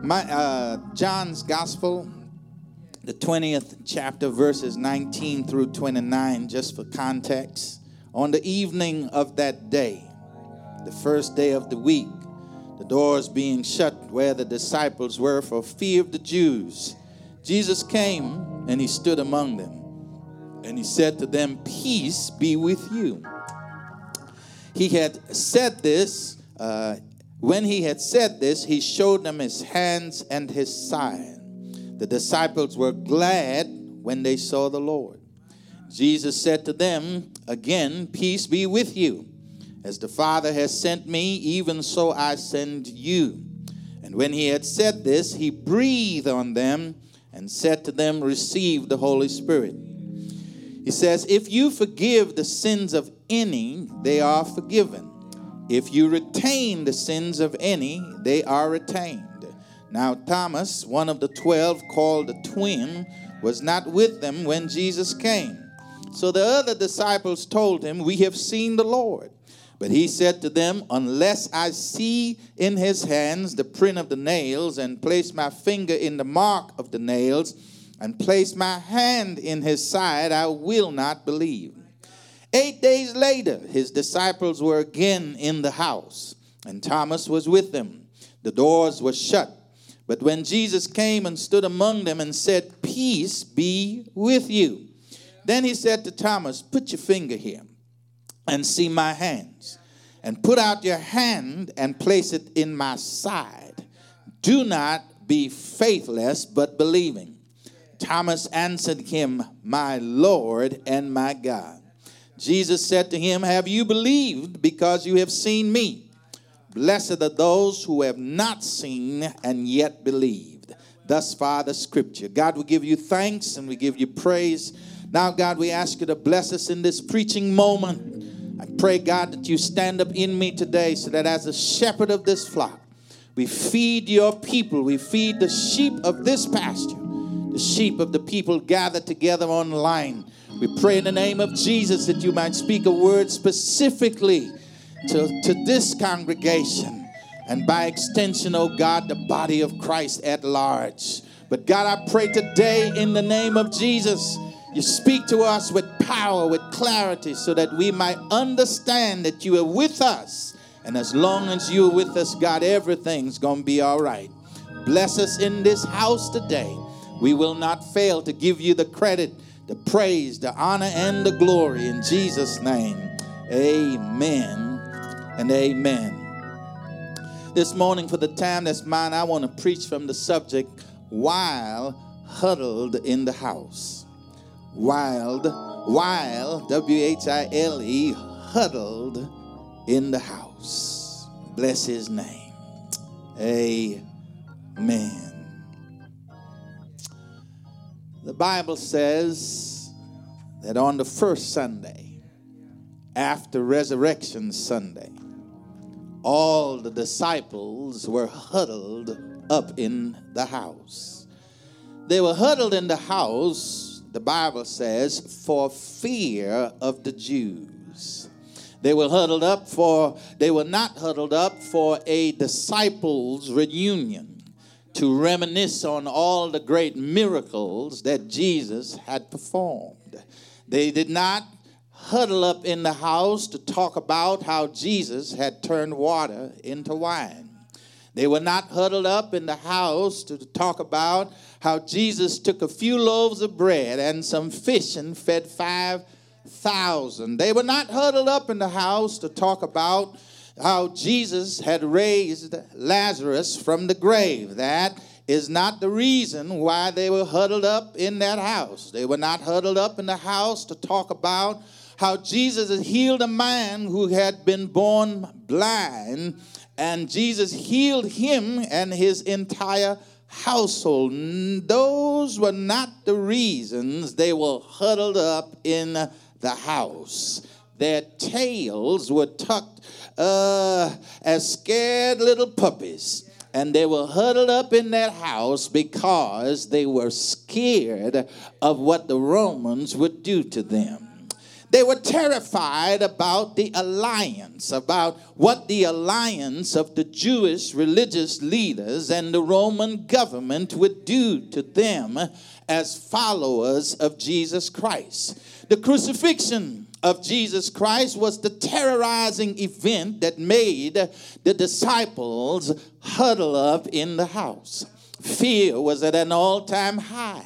My uh, John's Gospel, the 20th chapter, verses 19 through 29, just for context. On the evening of that day, the first day of the week, the doors being shut where the disciples were for fear of the Jews, Jesus came and he stood among them. And he said to them, Peace be with you. He had said this, uh, when he had said this, he showed them his hands and his side. The disciples were glad when they saw the Lord. Jesus said to them, Again, peace be with you. As the Father has sent me, even so I send you. And when he had said this, he breathed on them and said to them, Receive the Holy Spirit. He says, If you forgive the sins of any, they are forgiven. If you retain the sins of any, they are retained. Now, Thomas, one of the twelve, called the twin, was not with them when Jesus came. So the other disciples told him, We have seen the Lord. But he said to them, Unless I see in his hands the print of the nails, and place my finger in the mark of the nails, and place my hand in his side, I will not believe. Eight days later, his disciples were again in the house, and Thomas was with them. The doors were shut. But when Jesus came and stood among them and said, Peace be with you, then he said to Thomas, Put your finger here and see my hands, and put out your hand and place it in my side. Do not be faithless, but believing. Thomas answered him, My Lord and my God. Jesus said to him, Have you believed because you have seen me? Blessed are those who have not seen and yet believed. Thus far, the scripture. God, we give you thanks and we give you praise. Now, God, we ask you to bless us in this preaching moment. I pray, God, that you stand up in me today so that as a shepherd of this flock, we feed your people, we feed the sheep of this pasture, the sheep of the people gathered together online. We pray in the name of Jesus that you might speak a word specifically to, to this congregation and by extension, oh God, the body of Christ at large. But God, I pray today in the name of Jesus, you speak to us with power, with clarity, so that we might understand that you are with us. And as long as you're with us, God, everything's going to be all right. Bless us in this house today. We will not fail to give you the credit the praise, the honor, and the glory in Jesus' name. Amen and amen. This morning, for the time that's mine, I want to preach from the subject while huddled in the house. Wild, while, W H I L E, huddled in the house. Bless his name. Amen. The Bible says that on the first Sunday, after Resurrection Sunday, all the disciples were huddled up in the house. They were huddled in the house, the Bible says, for fear of the Jews. They were huddled up for, they were not huddled up for a disciples' reunion to reminisce on all the great miracles that Jesus had performed. They did not huddle up in the house to talk about how Jesus had turned water into wine. They were not huddled up in the house to talk about how Jesus took a few loaves of bread and some fish and fed 5,000. They were not huddled up in the house to talk about how Jesus had raised Lazarus from the grave. That is not the reason why they were huddled up in that house. They were not huddled up in the house to talk about how Jesus had healed a man who had been born blind, and Jesus healed him and his entire household. Those were not the reasons they were huddled up in the house. Their tails were tucked uh, as scared little puppies. And they were huddled up in that house because they were scared of what the Romans would do to them. they were terrified about the alliance, about what the alliance of the Jewish religious leaders and the Roman government would do to them as followers of Jesus Christ. The crucifixion of Jesus Christ was the terrorizing event that made the disciples huddle up in the house. Fear was at an all time high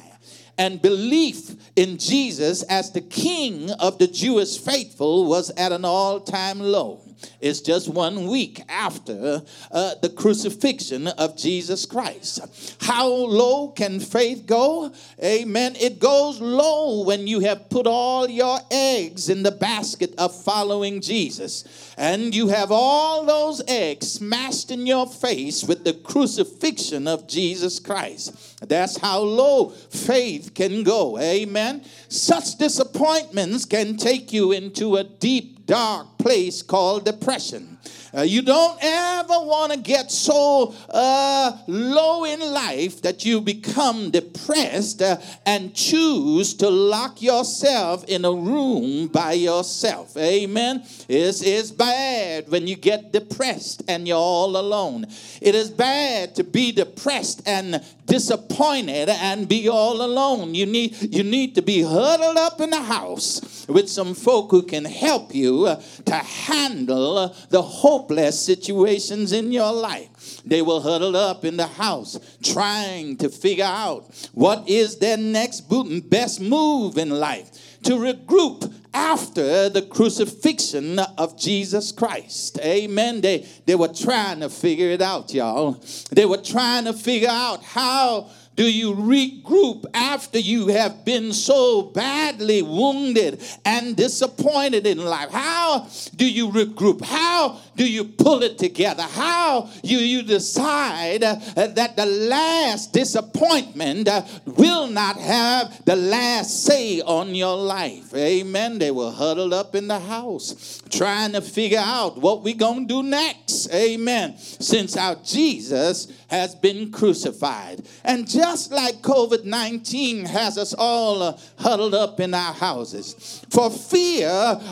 and belief in Jesus as the king of the Jewish faithful was at an all time low. It's just one week after uh, the crucifixion of Jesus Christ. How low can faith go? Amen. It goes low when you have put all your eggs in the basket of following Jesus. And you have all those eggs smashed in your face with the crucifixion of Jesus Christ. That's how low faith can go. Amen. Such disappointments can take you into a deep dark place called depression. Uh, you don't ever want to get so uh, low in life that you become depressed uh, and choose to lock yourself in a room by yourself. Amen. It's, it's bad when you get depressed and you're all alone. It is bad to be depressed and disappointed and be all alone. You need, you need to be huddled up in the house with some folk who can help you uh, to handle the hope hopeless situations in your life. They will huddle up in the house trying to figure out what is their next best move in life to regroup after the crucifixion of Jesus Christ. Amen. They, they were trying to figure it out, y'all. They were trying to figure out how do you regroup after you have been so badly wounded and disappointed in life? How do you regroup? How do you pull it together? How do you decide uh, that the last disappointment uh, will not have the last say on your life? Amen. They were huddled up in the house trying to figure out what we're going to do next. Amen. Since our Jesus has been crucified. And just like COVID 19 has us all uh, huddled up in our houses for fear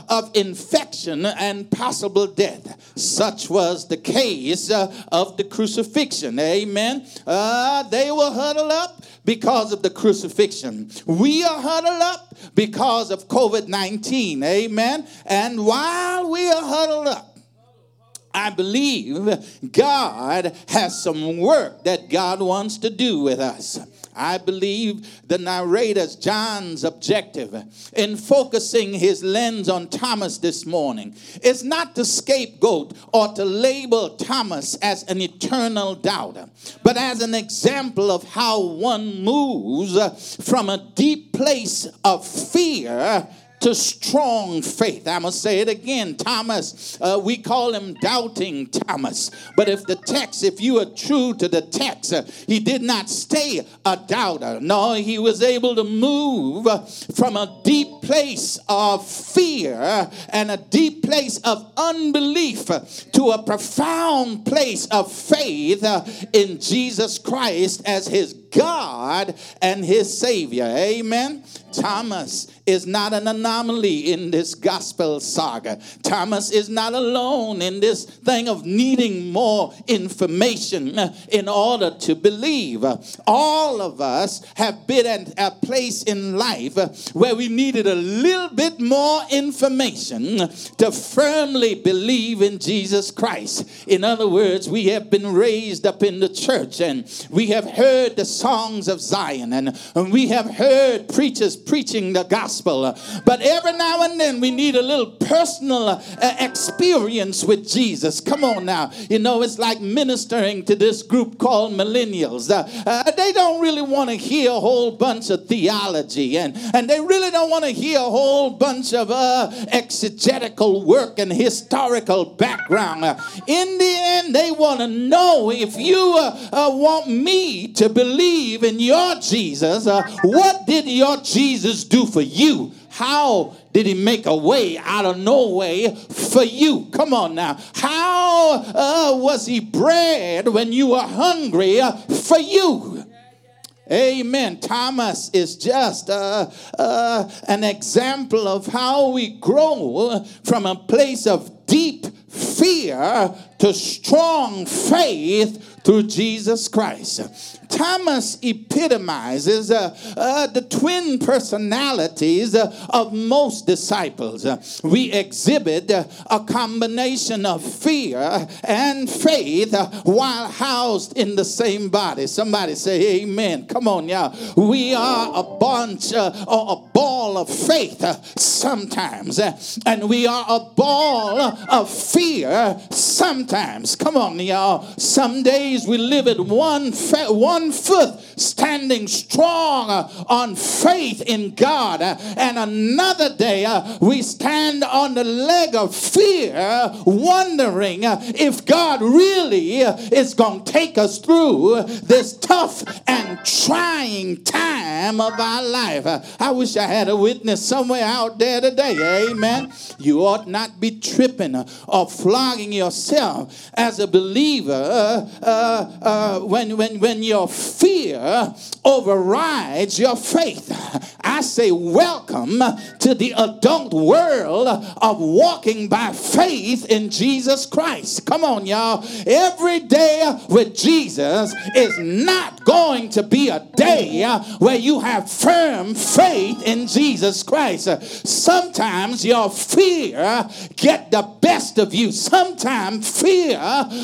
of infection and possible death, such was the case uh, of the crucifixion. Amen. Uh, they were huddled up because of the crucifixion. We are huddled up because of COVID 19. Amen. And while we are huddled up, I believe God has some work that God wants to do with us. I believe the narrator's John's objective in focusing his lens on Thomas this morning is not to scapegoat or to label Thomas as an eternal doubter, but as an example of how one moves from a deep place of fear to strong faith. I must say it again. Thomas, uh, we call him doubting Thomas. But if the text, if you are true to the text, uh, he did not stay a doubter. No, he was able to move from a deep place of fear and a deep place of unbelief to a profound place of faith in Jesus Christ as his God and his Savior. Amen. Thomas is not an anomaly in this gospel saga. Thomas is not alone in this thing of needing more information in order to believe. All of us have been at a place in life where we needed a little bit more information to firmly believe in Jesus Christ. In other words, we have been raised up in the church and we have heard the songs of Zion and we have heard preachers preaching the gospel. But every now and then we need a little personal uh, experience with Jesus. Come on now. You know, it's like ministering to this group called millennials. Uh, uh, they don't really want to hear a whole bunch of theology and, and they really don't want to hear a whole bunch of uh, exegetical work and historical background. Uh, in the end, they want to know if you uh, want me to believe in your Jesus, what did your Jesus do for you? How did he make a way out of no way for you? Come on now. How uh, was he bread when you were hungry uh, for you? Amen. Thomas is just uh, uh, an example of how we grow from a place of deep fear to strong faith through Jesus Christ. Thomas epitomizes uh, uh, the twin personalities uh, of most disciples. we exhibit a combination of fear and faith while housed in the same body. Somebody say, Amen. Come on, y'all. We are a bunch uh, or a ball of faith uh, sometimes, uh, and we are a ball of fear sometimes. Come on, y'all. Some days we live at one, fa- one foot standing strong uh, on faith in God, uh, and another day uh, we stand on the leg of fear, wondering if God really is going to take us through this tough and trying time of our life. I wish I had a witness somewhere out there today. Amen. You ought not be tripping or flogging yourself as a believer uh, uh, uh, when, when, when you're fear overrides your faith. I say, welcome to the adult world of walking by faith in Jesus Christ. Come on, y'all. Every day with Jesus is not going to be a day where you have firm faith in Jesus Christ. Sometimes your fear get the best of you. Sometimes fear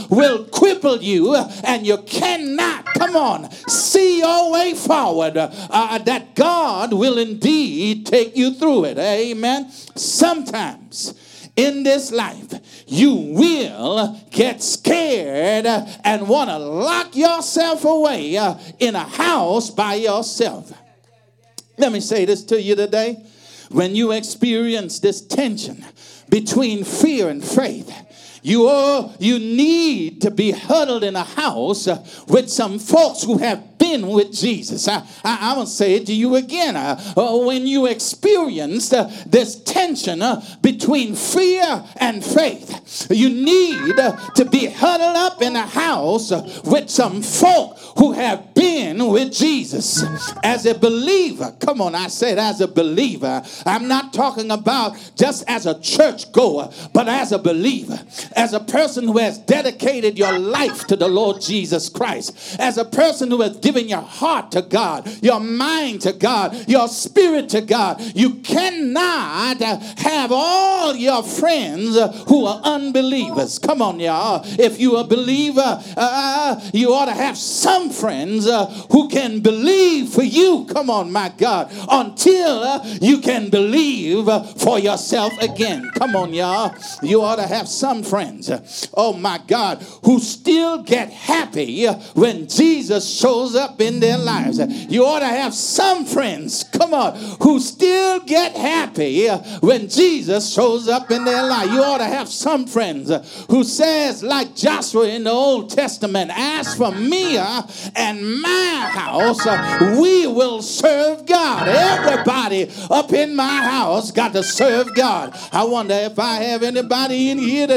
will cripple you and you cannot, come on, see your way forward uh, uh, that God will indeed take you through it. Amen. Sometimes in this life, you will get scared and want to lock yourself away uh, in a house by yourself. Let me say this to you today. When you experience this tension between fear and faith, you are, you need to be huddled in a house uh, with some folks who have been with Jesus. I, I, I will say it to you again. Uh, uh, when you experienced uh, this tension uh, between fear and faith, you need uh, to be huddled up in a house with some folk who have been with Jesus. As a believer, come on, I said as a believer. I'm not talking about just as a church goer, but as a believer as a person who has dedicated your life to the Lord Jesus Christ, as a person who has given your heart to God, your mind to God, your spirit to God, you cannot have all your friends who are unbelievers. Come on, y'all. If you're a believer, uh, you ought to have some friends uh, who can believe for you. Come on, my God, until uh, you can believe for yourself again. Come on, y'all. You ought to have some friends friends, oh my God, who still get happy when Jesus shows up in their lives. You ought to have some friends, come on, who still get happy when Jesus shows up in their life. You ought to have some friends who says, like Joshua in the Old Testament, as for me and my house, we will serve God. Everybody up in my house got to serve God. I wonder if I have anybody in here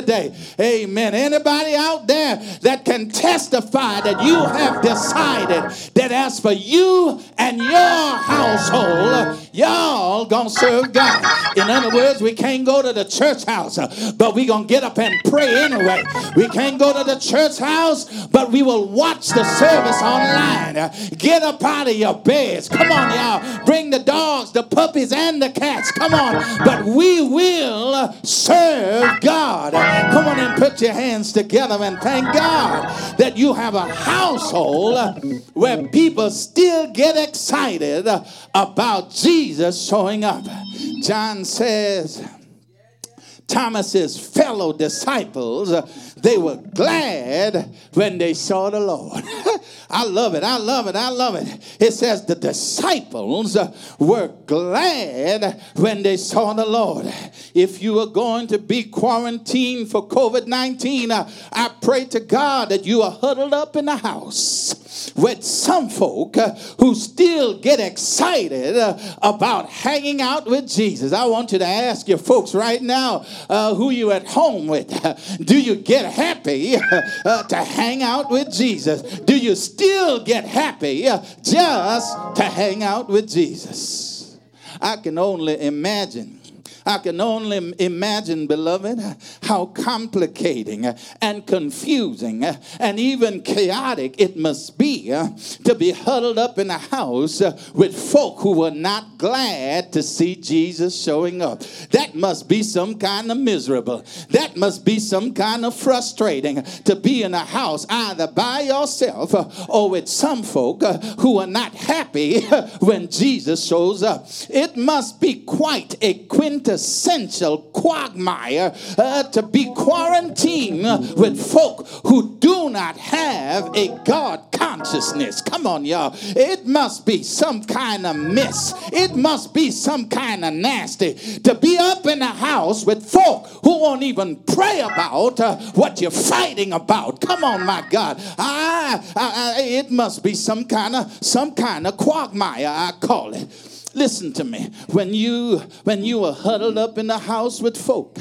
Amen. Anybody out there that can testify that you have decided that as for you and your household, y'all gonna serve God. In other words, we can't go to the church house, uh, but we gonna get up and pray anyway. We can't go to the church house, but we will watch the service online. Uh, get up out of your beds. Come on, y'all. Bring the dogs, the puppies, and the cats. Come on. But we will serve God. Come on on and put your hands together and thank God that you have a household where people still get excited about Jesus showing up. John says, Thomas's fellow disciples, they were glad when they saw the Lord. I love it. I love it. I love it. It says the disciples were glad when they saw the Lord. If you are going to be quarantined for COVID 19, I pray to God that you are huddled up in the house with some folk who still get excited about hanging out with Jesus. I want you to ask your folks right now uh, who you at home with? Do you get happy uh, to hang out with Jesus? Do you still get happy just to hang out with Jesus? I can only imagine I can only imagine, beloved, how complicating and confusing and even chaotic it must be to be huddled up in a house with folk who were not glad to see Jesus showing up. That must be some kind of miserable. That must be some kind of frustrating to be in a house either by yourself or with some folk who are not happy when Jesus shows up. It must be quite a quintessential quintessential quagmire uh, to be quarantined with folk who do not have a God consciousness. Come on, y'all. It must be some kind of mess. It must be some kind of nasty to be up in a house with folk who won't even pray about uh, what you're fighting about. Come on, my God. I, I, I, it must be some kind of some kind of quagmire. I call it. Listen to me. When you when you are huddled up in the house with folk,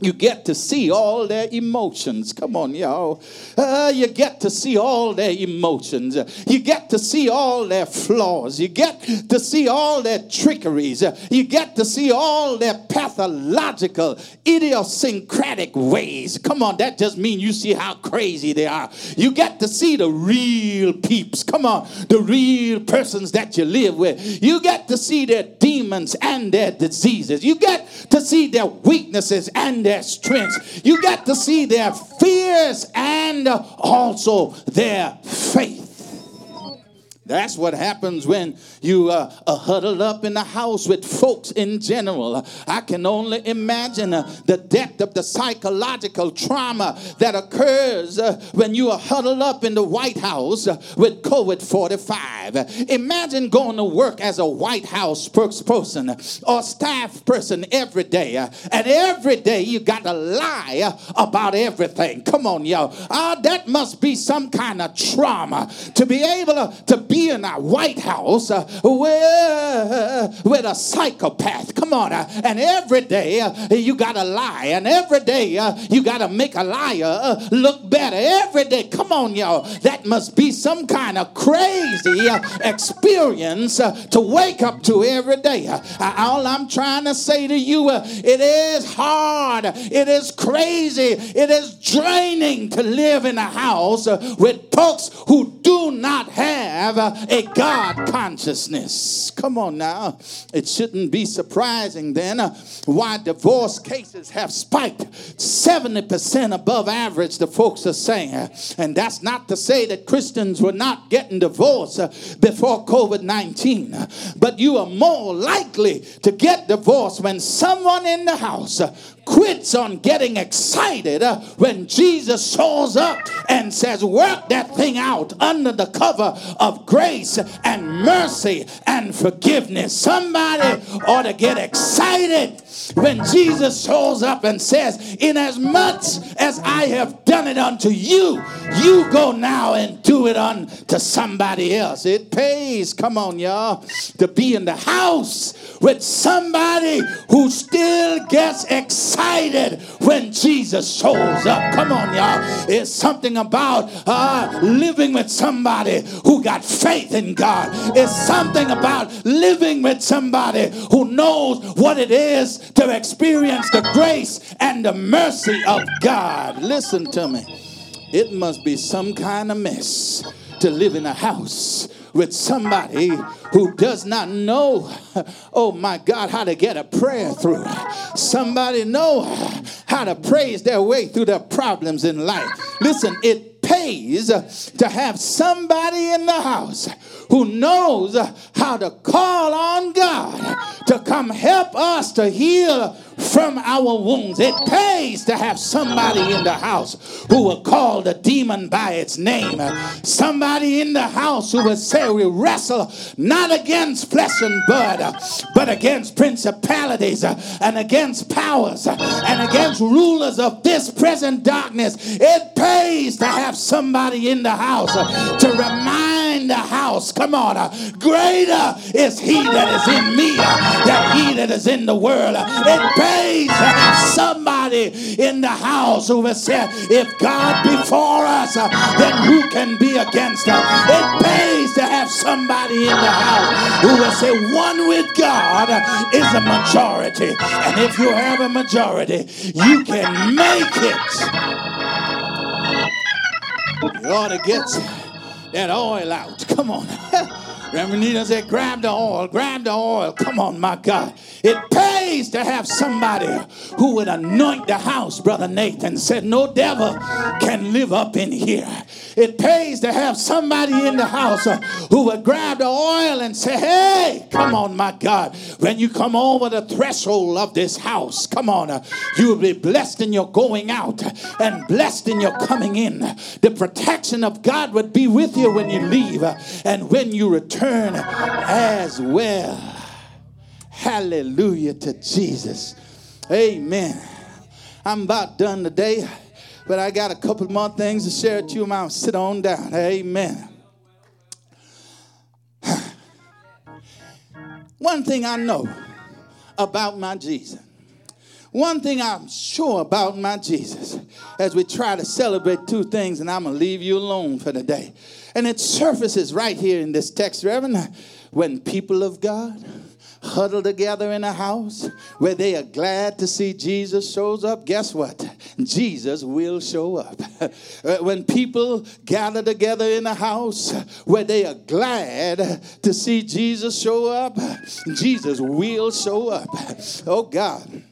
you get to see all their emotions. Come on, y'all. Uh, you get to see all their emotions. You get to see all their flaws. You get to see all their trickeries. You get to see all their pathological, idiosyncratic ways. Come on, that just means you see how crazy they are. You get to see the real peeps. Come on, the real persons that you live with. You get to see their demons and their diseases. You get to see their weaknesses and their strengths. You got to see their fears and also their faith. That's what happens when you uh, are huddled up in the house with folks in general. I can only imagine uh, the depth of the psychological trauma that occurs uh, when you are huddled up in the White House uh, with COVID 45. Imagine going to work as a White House person or staff person every day, uh, and every day you got to lie about everything. Come on, y'all. Ah, that must be some kind of trauma to be able to, to in a White House uh, with, with a psychopath. Come on. Uh, and every day uh, you got to lie. And every day uh, you got to make a liar uh, look better. Every day. Come on, y'all. That must be some kind of crazy uh, experience to wake up to every day. all I'm trying to say to you, it is hard. It is crazy. It is draining to live in a house with folks who do not have a God consciousness. Come on now. It shouldn't be surprising then uh, why divorce cases have spiked 70% above average, the folks are saying. And that's not to say that Christians were not getting divorced uh, before COVID 19, but you are more likely to get divorced when someone in the house quits on getting excited uh, when Jesus shows up and says, Work that thing out under the cover of grace and mercy and forgiveness. Somebody ought to get excited when Jesus shows up and says, Inasmuch as much as I have done it unto you, you go now and do it unto somebody else. It pays, come on, y'all, to be in the house with somebody who still gets excited when Jesus shows up. Come on, y'all. It's something about uh, living with somebody who got faith in God. It's something about living with somebody who knows what it is to experience the grace and the mercy of God. Listen to me. It must be some kind of mess to live in a house with somebody who does not know, oh my God, how to get a prayer through. Somebody know how to praise their way through their problems in life. Listen, it pays to have somebody in the house who knows how to call on God to come help us to heal from our wounds. It oh. pays to have somebody in the house who will call the demon by its name. Somebody in the house who will say, We wrestle not against flesh and blood, but against principalities and against powers and against rulers of this present darkness. It pays to have somebody in the house to remind the house. Come on. Uh, greater is he that is in me uh, than he that is in the world. It pays have somebody in the house who has said, if God before us, then who can be against us? It pays to have somebody in the house who will say, one with God is a majority. And if you have a majority, you can make it. You ought to get that oil out. Come on. Reverend Nita said, grab the oil, grab the oil. Come on, my God. It pays to have somebody who would anoint the house, Brother Nathan said, no devil can live up in here. It pays to have somebody in the house uh, who would grab the oil and say, Hey, come on, my God. When you come over the threshold of this house, come on, uh, you will be blessed in your going out and blessed in your coming in. The protection of God would be with you when you leave uh, and when you return as well. Hallelujah to Jesus. Amen. I'm about done today. But I got a couple more things to share with you. I'm to sit on down. Amen. One thing I know about my Jesus. One thing I'm sure about my Jesus as we try to celebrate two things, and I'm going to leave you alone for the day. And it surfaces right here in this text, Reverend, when people of God huddle together in a house where they are glad to see Jesus shows up, guess what? Jesus will show up. Uh, when people gather together in a house where they are glad to see Jesus show up, Jesus will show up. Oh God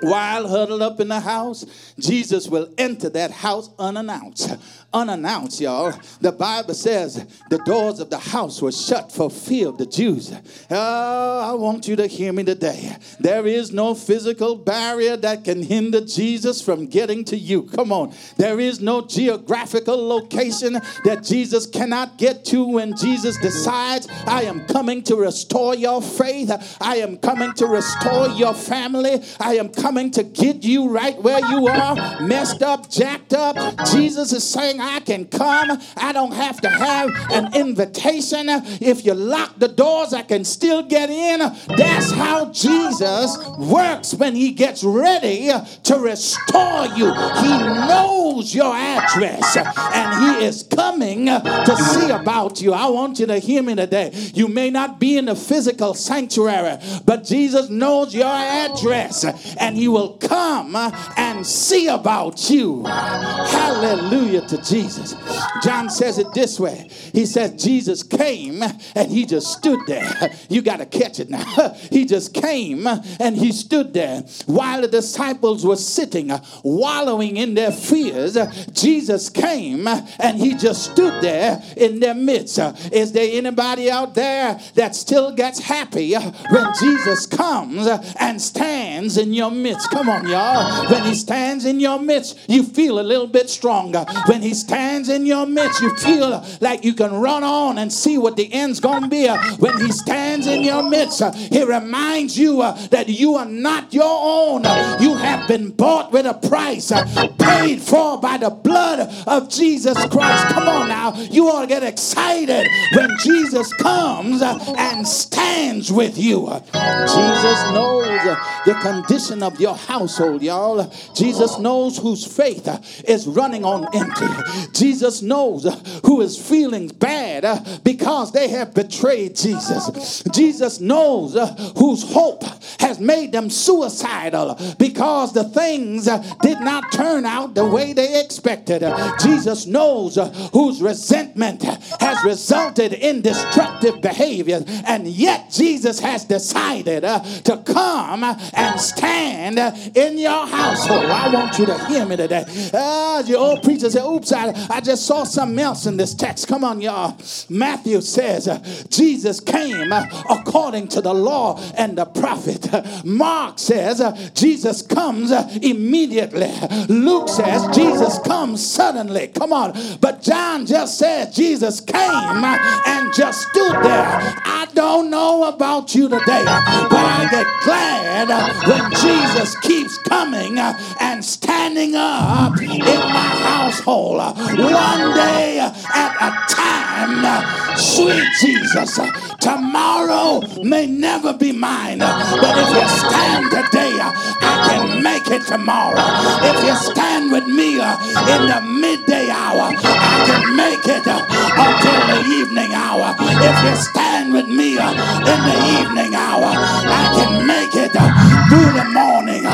while huddled up in the house, Jesus will enter that house unannounced unannounced, y'all. The Bible says the doors of the house were shut for fear of the Jews. Oh, I want you to hear me today. There is no physical barrier that can hinder Jesus from getting to you. Come on. There is no geographical location that Jesus cannot get to when Jesus decides, I am coming to restore your faith. I am coming to restore your family. I am coming to get you right where you are, messed up, jacked up. Jesus is saying, I can come. I don't have to have an invitation. If you lock the doors, I can still get in. That's how Jesus works when he gets ready to restore you. He knows your address and he is coming to see about you. I want you to hear me today. You may not be in the physical sanctuary, but Jesus knows your address and he will come and see about you. Hallelujah to Jesus. John says it this way He says, Jesus came and he just stood there. You got to catch it now. He just came and he stood there while the disciples were sitting, wallowing in their fears. Jesus came and he just stood there in their midst. Is there anybody out there that still gets happy when Jesus comes and stands in your midst? Come on, y'all. When he stands in your midst, you feel a little bit stronger. When he stands in your midst, you feel like you can run on and see what the end's going to be. When he stands in your midst, he reminds you uh, that you are not your own. You have been bought with a price, uh, paid for by the blood of Jesus Christ. Come on now. You ought to get excited when Jesus comes uh, and stands with you. Jesus knows the condition of your household, y'all. Jesus knows whose faith is running on empty. Jesus knows who is feeling bad because they have betrayed Jesus. Jesus knows whose hope has made them suicidal because the things did not turn out the way they expected. Jesus knows whose resentment has resulted in destructive behavior, and yet Jesus has decided to come and stand in your household. I want you to hear me today. Uh, your old preacher said, Oops, I, I just saw something else in this text. Come on, y'all. Matthew says uh, Jesus came uh, according to the law and the prophet. Mark says uh, Jesus comes uh, immediately. Luke says Jesus comes suddenly. Come on. But John just said Jesus came uh, and just stood there. I don't know about you today, but I get glad uh, when Jesus keeps coming and standing up in my household uh, one day uh, at a time uh, Sweet Jesus, tomorrow may never be mine, but if you stand today, I can make it tomorrow. If you stand with me in the midday hour, I can make it until the evening hour. If you stand with me in the evening hour, I can make it through the morning.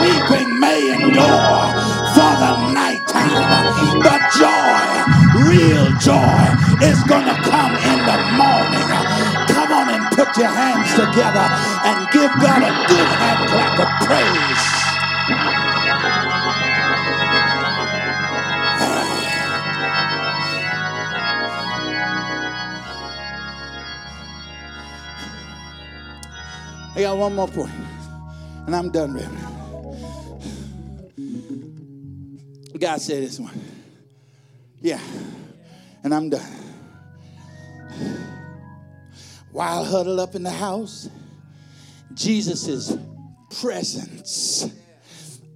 Weeping may endure real joy, is gonna come in the morning. Come on and put your hands together and give God a good hand clap of praise. I got one more point, and I'm done, Reverend. God said this one. Yeah, and I'm done. While huddled up in the house, Jesus' presence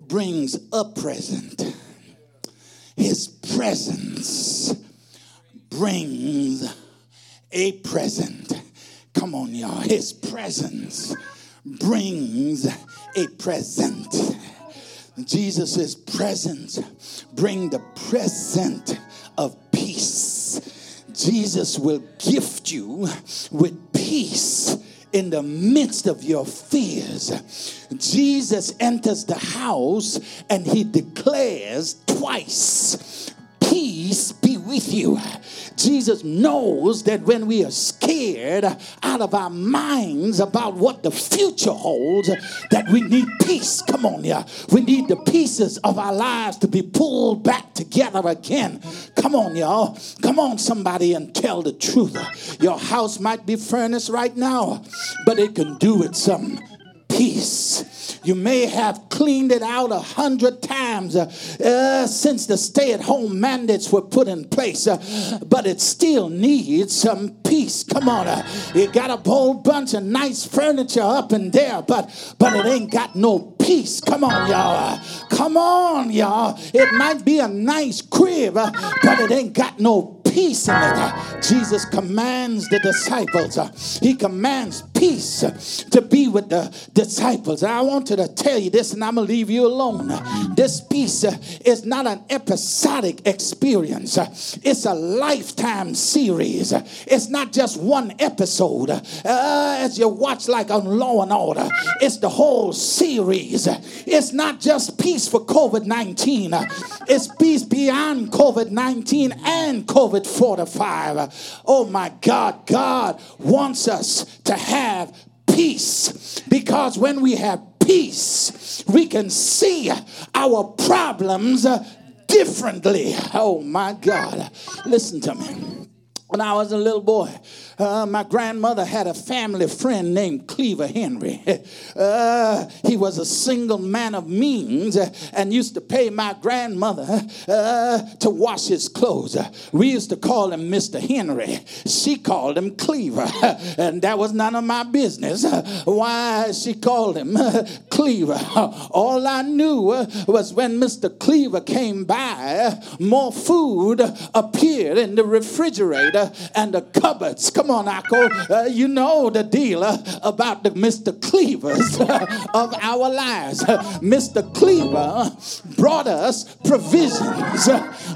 brings a present. His presence brings a present. Come on, y'all. His presence brings a present. Jesus' presence bring the present of peace. Jesus will gift you with peace in the midst of your fears. Jesus enters the house and he declares twice, Peace be with you. Jesus knows that when we are scared out of our minds about what the future holds, that we need peace. Come on, yeah. We need the pieces of our lives to be pulled back together again. Come on, y'all. Come on, somebody, and tell the truth. Your house might be furnished right now, but it can do with some peace. You may have cleaned it out a hundred times uh, uh, since the stay at home mandates were put in place, uh, but it still needs some peace. Come on, uh, you got a whole bunch of nice furniture up in there, but but it ain't got no peace. Come on, y'all. Uh, come on, y'all. It might be a nice crib, uh, but it ain't got no peace in it. Jesus commands the disciples, He commands peace to be with the disciples. And I wanted to tell you this, and I'm going to leave you alone. This peace is not an episodic experience, it's a lifetime series. It's not just one episode. Uh, as you watch, like on Law and Order, it's the whole series. It's not just peace for COVID 19, it's peace beyond COVID 19 and COVID 45. Oh my God, God wants us to have peace because when we have peace, we can see our problems differently. Oh my God. Listen to me. When I was a little boy, uh, my grandmother had a family friend named Cleaver Henry. Uh, he was a single man of means uh, and used to pay my grandmother uh, to wash his clothes. We used to call him Mr. Henry. She called him Cleaver, and that was none of my business why she called him Cleaver. All I knew was when Mr. Cleaver came by, more food appeared in the refrigerator and the cupboards. Come on, Akko. Uh, you know the deal uh, about the Mr. Cleavers of our lives. Mr. Cleaver brought us provisions,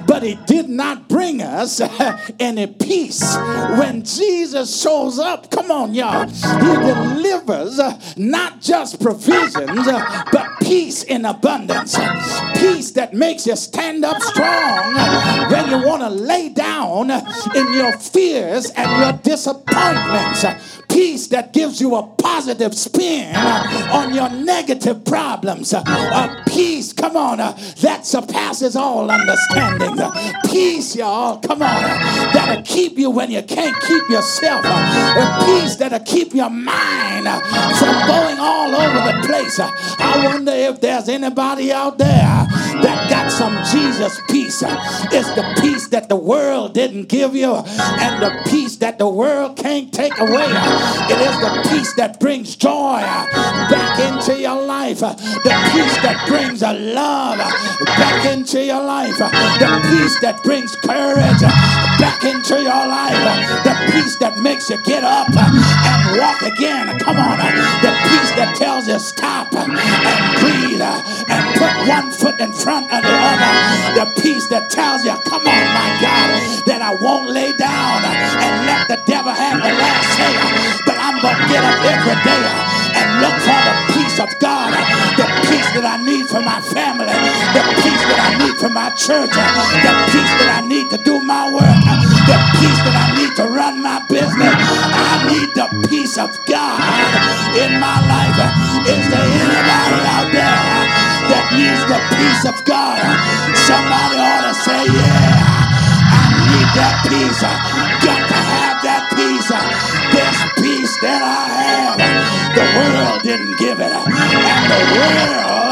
but he did not bring us any peace. When Jesus shows up, come on, y'all, he delivers not just provisions, but peace in abundance. Peace that makes you stand up strong when you want to lay down in your fears and your peace that gives you a positive spin on your negative problems. A peace, come on, that surpasses all understanding. Peace, y'all, come on, that'll keep you when you can't keep yourself. A peace that'll keep your mind from going all over the place. I wonder if there's anybody out there some Jesus peace. It's the peace that the world didn't give you and the peace that the world can't take away. It is the peace that brings joy back into your life, the peace that brings a love back into your life, the peace that brings courage back into your life, the peace that makes you get up and walk again. Come on. That tells you stop and breathe and put one foot in front of the other. The peace that tells you, come on, my God, that I won't lay down and let the devil have the last say, but I'm going to get up every day and look for the peace of God, the peace that I need for my family, the peace that I need for my church, the peace that I need to do my work, the peace that I need to run my business. In my life. Is there anybody out there that needs the peace of God? Somebody ought to say, Yeah, I need that peace. Got to have that peace. This peace that I have, the world didn't give it. And the world